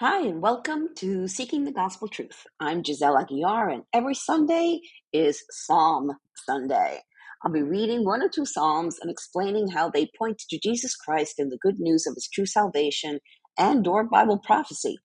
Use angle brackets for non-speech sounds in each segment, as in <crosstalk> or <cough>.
Hi, and welcome to Seeking the Gospel Truth. I'm Giselle Aguiar, and every Sunday is Psalm Sunday. I'll be reading one or two Psalms and explaining how they point to Jesus Christ and the good news of his true salvation and or Bible prophecy.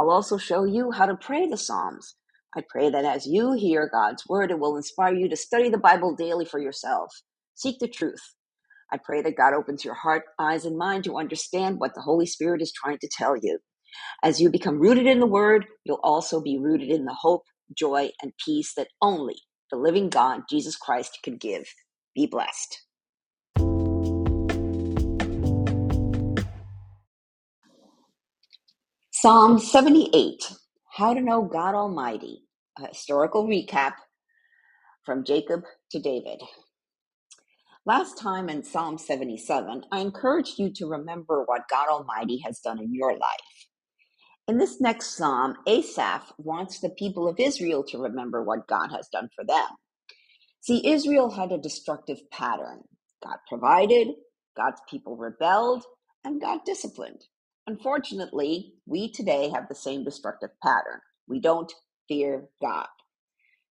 I'll also show you how to pray the Psalms. I pray that as you hear God's word, it will inspire you to study the Bible daily for yourself. Seek the truth. I pray that God opens your heart, eyes, and mind to understand what the Holy Spirit is trying to tell you. As you become rooted in the Word, you'll also be rooted in the hope, joy, and peace that only the living God, Jesus Christ, can give. Be blessed. Psalm 78 How to Know God Almighty, a historical recap from Jacob to David. Last time in Psalm 77, I encouraged you to remember what God Almighty has done in your life. In this next psalm, Asaph wants the people of Israel to remember what God has done for them. See, Israel had a destructive pattern. God provided, God's people rebelled, and God disciplined. Unfortunately, we today have the same destructive pattern. We don't fear God.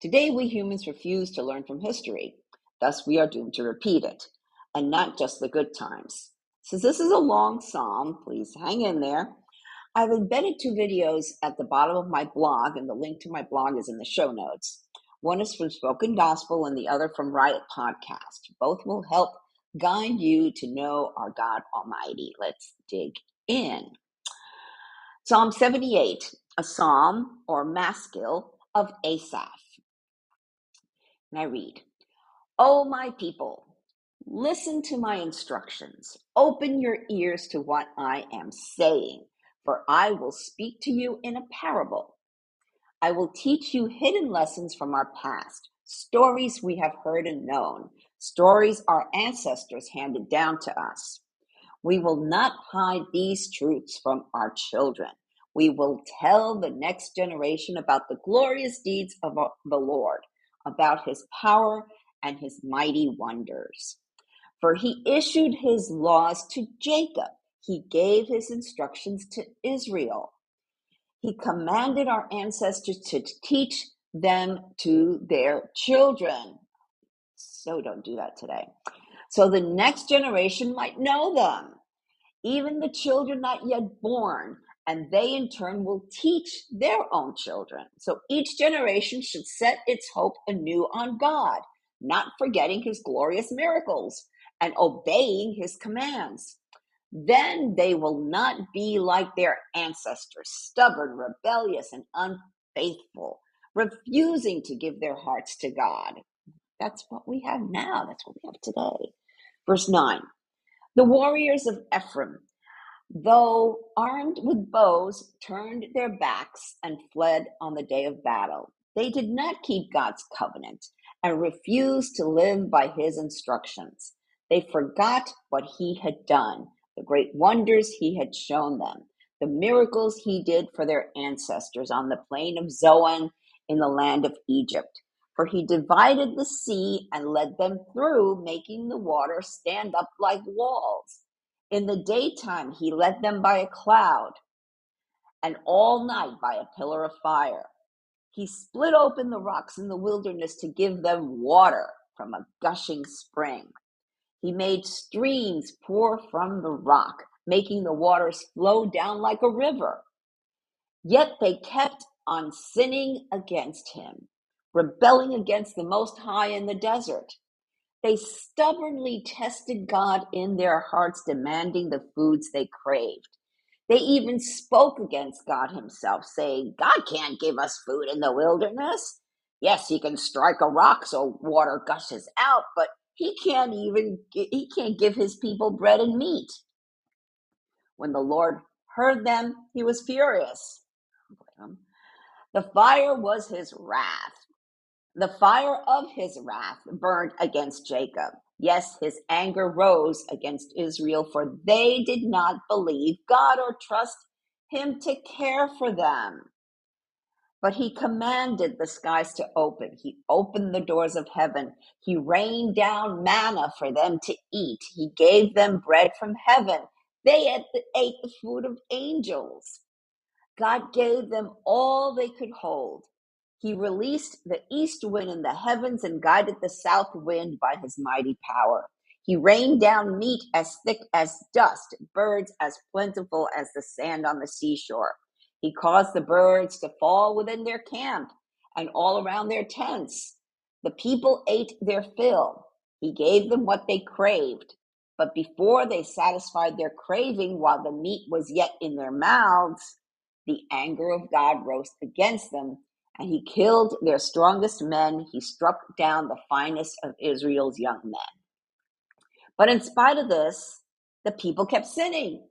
Today, we humans refuse to learn from history. Thus, we are doomed to repeat it, and not just the good times. Since this is a long psalm, please hang in there. I've embedded two videos at the bottom of my blog, and the link to my blog is in the show notes. One is from Spoken Gospel, and the other from Riot Podcast. Both will help guide you to know our God Almighty. Let's dig in. Psalm 78, a psalm or maskil of Asaph. And I read, O my people, listen to my instructions. Open your ears to what I am saying for I will speak to you in a parable. I will teach you hidden lessons from our past, stories we have heard and known, stories our ancestors handed down to us. We will not hide these truths from our children. We will tell the next generation about the glorious deeds of the Lord, about his power and his mighty wonders. For he issued his laws to Jacob he gave his instructions to Israel. He commanded our ancestors to teach them to their children. So don't do that today. So the next generation might know them, even the children not yet born, and they in turn will teach their own children. So each generation should set its hope anew on God, not forgetting his glorious miracles and obeying his commands. Then they will not be like their ancestors, stubborn, rebellious, and unfaithful, refusing to give their hearts to God. That's what we have now. That's what we have today. Verse 9 The warriors of Ephraim, though armed with bows, turned their backs and fled on the day of battle. They did not keep God's covenant and refused to live by his instructions. They forgot what he had done the great wonders he had shown them, the miracles he did for their ancestors on the plain of Zoan in the land of Egypt. For he divided the sea and led them through, making the water stand up like walls. In the daytime, he led them by a cloud, and all night by a pillar of fire. He split open the rocks in the wilderness to give them water from a gushing spring. He made streams pour from the rock, making the waters flow down like a river. Yet they kept on sinning against him, rebelling against the Most High in the desert. They stubbornly tested God in their hearts, demanding the foods they craved. They even spoke against God Himself, saying, God can't give us food in the wilderness. Yes, He can strike a rock so water gushes out, but he can't even he can't give his people bread and meat. When the lord heard them he was furious. Um, the fire was his wrath. The fire of his wrath burned against jacob. Yes his anger rose against israel for they did not believe god or trust him to care for them but he commanded the skies to open. He opened the doors of heaven. He rained down manna for them to eat. He gave them bread from heaven. They ate the, food of angels. God gave them all they could hold. He released the east wind in the heavens and guided the south wind by his mighty power. He rained down meat as thick as dust, birds as plentiful as the sand on the seashore. He caused the birds to fall within their camp and all around their tents. The people ate their fill. He gave them what they craved. But before they satisfied their craving while the meat was yet in their mouths, the anger of God rose against them, and he killed their strongest men. He struck down the finest of Israel's young men. But in spite of this, the people kept sinning.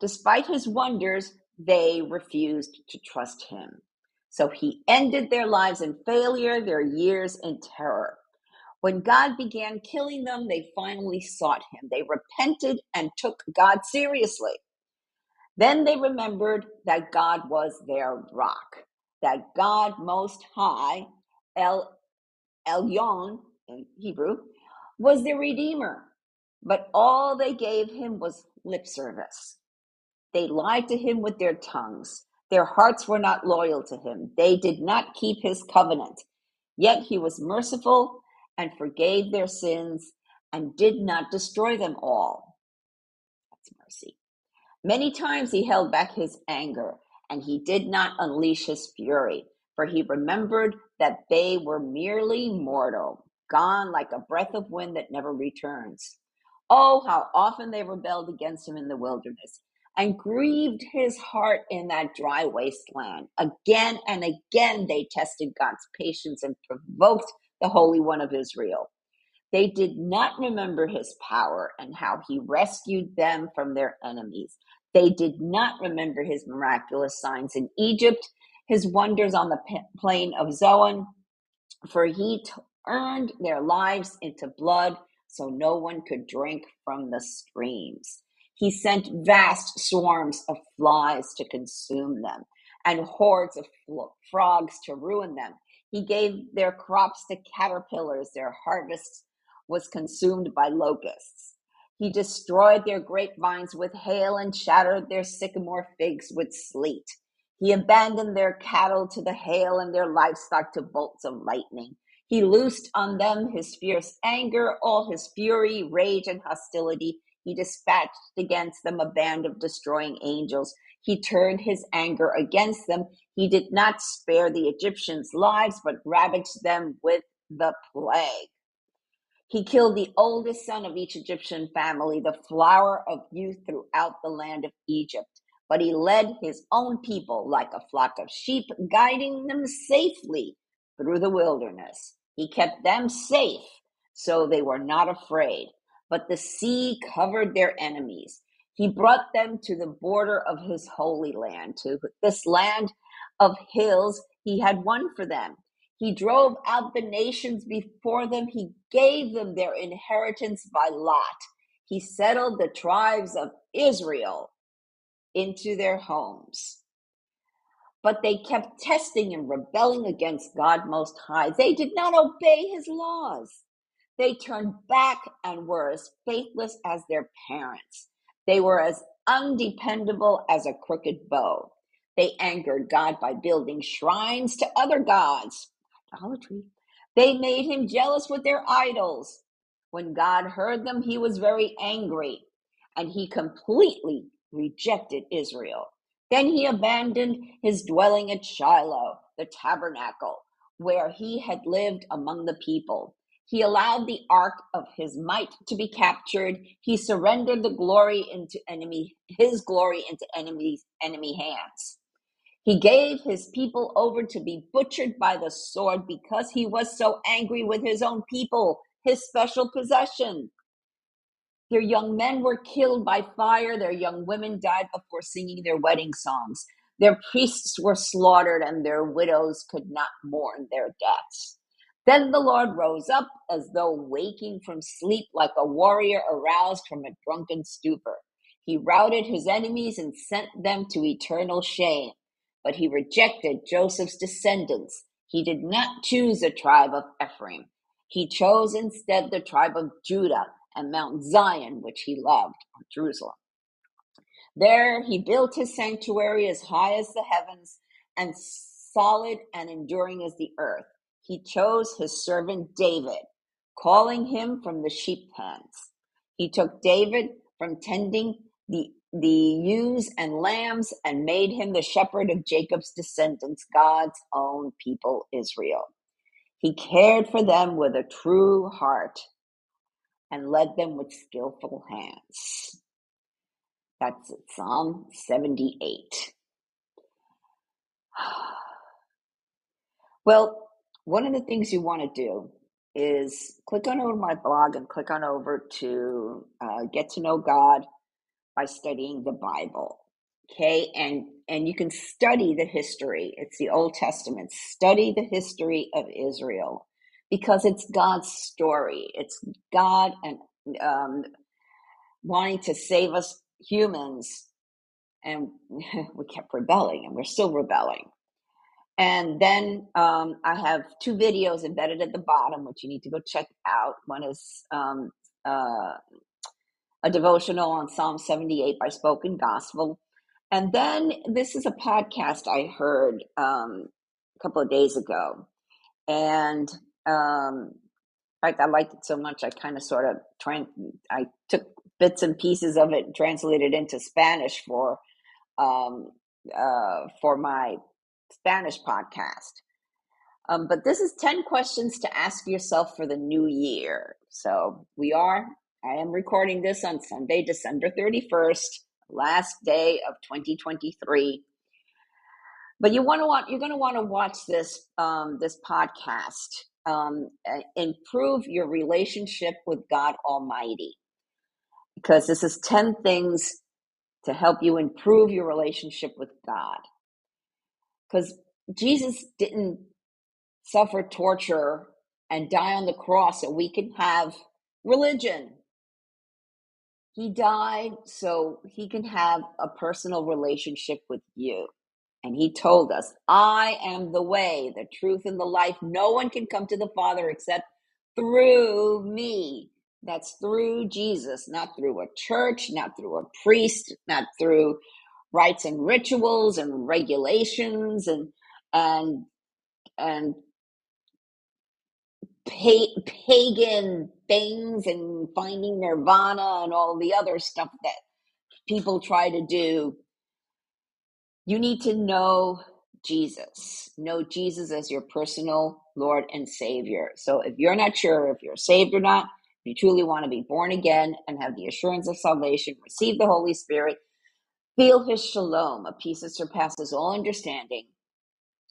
Despite his wonders, they refused to trust him. So he ended their lives in failure, their years in terror. When God began killing them, they finally sought him. They repented and took God seriously. Then they remembered that God was their rock, that God Most High, El Elyon in Hebrew, was their Redeemer. But all they gave him was lip service. They lied to him with their tongues. Their hearts were not loyal to him. They did not keep his covenant. Yet he was merciful and forgave their sins and did not destroy them all. That's mercy. Many times he held back his anger, and he did not unleash his fury, for he remembered that they were merely mortal, gone like a breath of wind that never returns. Oh, how often they rebelled against him in the wilderness and grieved his heart in that dry wasteland. Again and again they tested God's patience and provoked the Holy One of Israel. They did not remember his power and how he rescued them from their enemies. They did not remember his miraculous signs in Egypt, his wonders on the plain of Zoan, for he turned their lives into blood so no one could drink from the streams. He sent vast swarms of flies to consume them and hordes of frogs to ruin them. He gave their crops to caterpillars, their harvest was consumed by locusts. He destroyed their grapevines with hail and shattered their sycamore figs with sleet. He abandoned their cattle to the hail and their livestock to bolts of lightning. He loosed on them his fierce anger, all his fury, rage, and hostility. He dispatched against them a band of destroying angels. He turned his anger against them. He did not spare the Egyptians' lives, but ravaged them with the plague. He killed the oldest son of each Egyptian family, the flower of youth throughout the land of Egypt. But he led his own people like a flock of sheep, guiding them safely through the wilderness. He kept them safe, so they were not afraid. But the sea covered their enemies. He brought them to the border of his holy land, to this land of hills he had won for them. He drove out the nations before them. He gave them their inheritance by lot. He settled the tribes of Israel into their homes. But they kept testing and rebelling against God Most High. They did not obey his laws. They turned back and were as faithless as their parents. They were as undependable as a crooked bow. They angered God by building shrines to other gods idolatry. They made him jealous with their idols. When God heard them, he was very angry and he completely rejected Israel. Then he abandoned his dwelling at Shiloh, the tabernacle, where he had lived among the people. He allowed the ark of his might to be captured. He surrendered the glory into enemy, his glory into enemies, enemy hands. He gave his people over to be butchered by the sword because he was so angry with his own people, his special possession. Their young men were killed by fire. Their young women died before singing their wedding songs. Their priests were slaughtered, and their widows could not mourn their deaths. Then the Lord rose up as though waking from sleep, like a warrior aroused from a drunken stupor. He routed his enemies and sent them to eternal shame but he rejected Joseph's descendants. He did not choose the tribe of Ephraim. He chose instead the tribe of Judah and Mount Zion, which he loved, Jerusalem. There he built his sanctuary as high as the heavens and solid and enduring as the earth. He chose his servant David, calling him from the sheep pens. He took David from tending the the ewes and lambs and made him the shepherd of Jacob's descendants, God's own people, Israel. He cared for them with a true heart and led them with skillful hands. That's it, Psalm 78. <sighs> Well, one of the things you want to do is click on over my blog and click on over to uh, get to know God by studying the Bible. Okay, and and you can study the history. It's the Old Testament. Study the history of Israel because it's God's story. It's God and um, wanting to save us humans, and <laughs> we kept rebelling, and we're still rebelling. And then um, I have two videos embedded at the bottom, which you need to go check out. One is um, uh, a devotional on Psalm 78 by Spoken Gospel. And then this is a podcast I heard um, a couple of days ago. And um, fact, I liked it so much, I kind of sort of trying, I took bits and pieces of it and translated into Spanish for um, uh, for my Spanish podcast. Um, but this is 10 questions to ask yourself for the new year. So we are, I am recording this on Sunday, December 31st, last day of 2023. But you want to want you're going to want to watch this um, this podcast. Um, improve your relationship with God Almighty, because this is ten things to help you improve your relationship with God because Jesus didn't suffer torture and die on the cross so we can have religion. He died so he can have a personal relationship with you. And he told us, I am the way, the truth, and the life. No one can come to the Father except through me. That's through Jesus, not through a church, not through a priest, not through rites and rituals and regulations and and and pa- pagan things and finding nirvana and all the other stuff that people try to do. You need to know jesus. Know jesus as your personal lord and savior. So if you're not sure if you're saved or not if you truly want to be born again and have the assurance of salvation receive the holy spirit Feel his shalom, a peace that surpasses all understanding,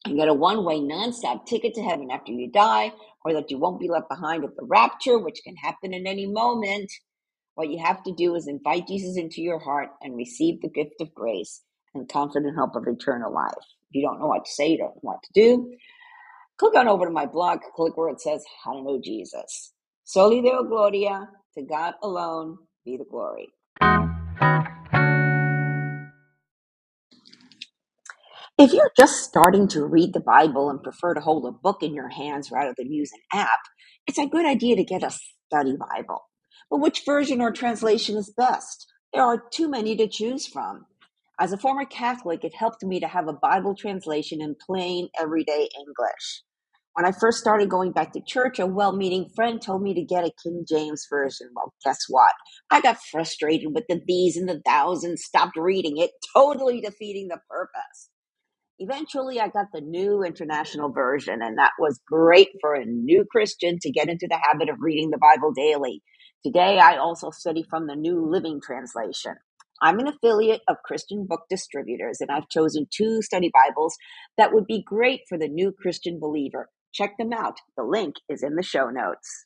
and get a one way, non-stop ticket to heaven after you die, or that you won't be left behind at the rapture, which can happen in any moment. What you have to do is invite Jesus into your heart and receive the gift of grace and confident hope of eternal life. If you don't know what to say, you don't know what to do, click on over to my blog, click where it says How to Know Jesus. Soli Deo Gloria, to God alone be the glory. If you're just starting to read the Bible and prefer to hold a book in your hands rather than use an app, it's a good idea to get a study Bible. But which version or translation is best? There are too many to choose from. As a former Catholic, it helped me to have a Bible translation in plain, everyday English. When I first started going back to church, a well meaning friend told me to get a King James version. Well, guess what? I got frustrated with the these and the thous and stopped reading it, totally defeating the purpose. Eventually, I got the new international version, and that was great for a new Christian to get into the habit of reading the Bible daily. Today, I also study from the New Living Translation. I'm an affiliate of Christian Book Distributors, and I've chosen two study Bibles that would be great for the new Christian believer. Check them out. The link is in the show notes.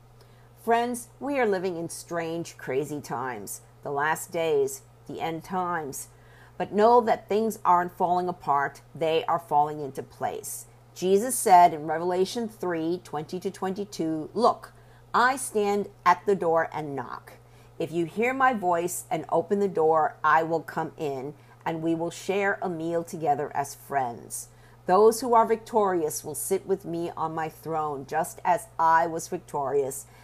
Friends, we are living in strange, crazy times, the last days, the end times. But know that things aren't falling apart, they are falling into place. Jesus said in Revelation 3 20 to 22, Look, I stand at the door and knock. If you hear my voice and open the door, I will come in, and we will share a meal together as friends. Those who are victorious will sit with me on my throne, just as I was victorious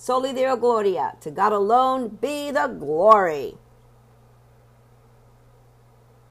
Soli Deo Gloria. To God alone be the glory.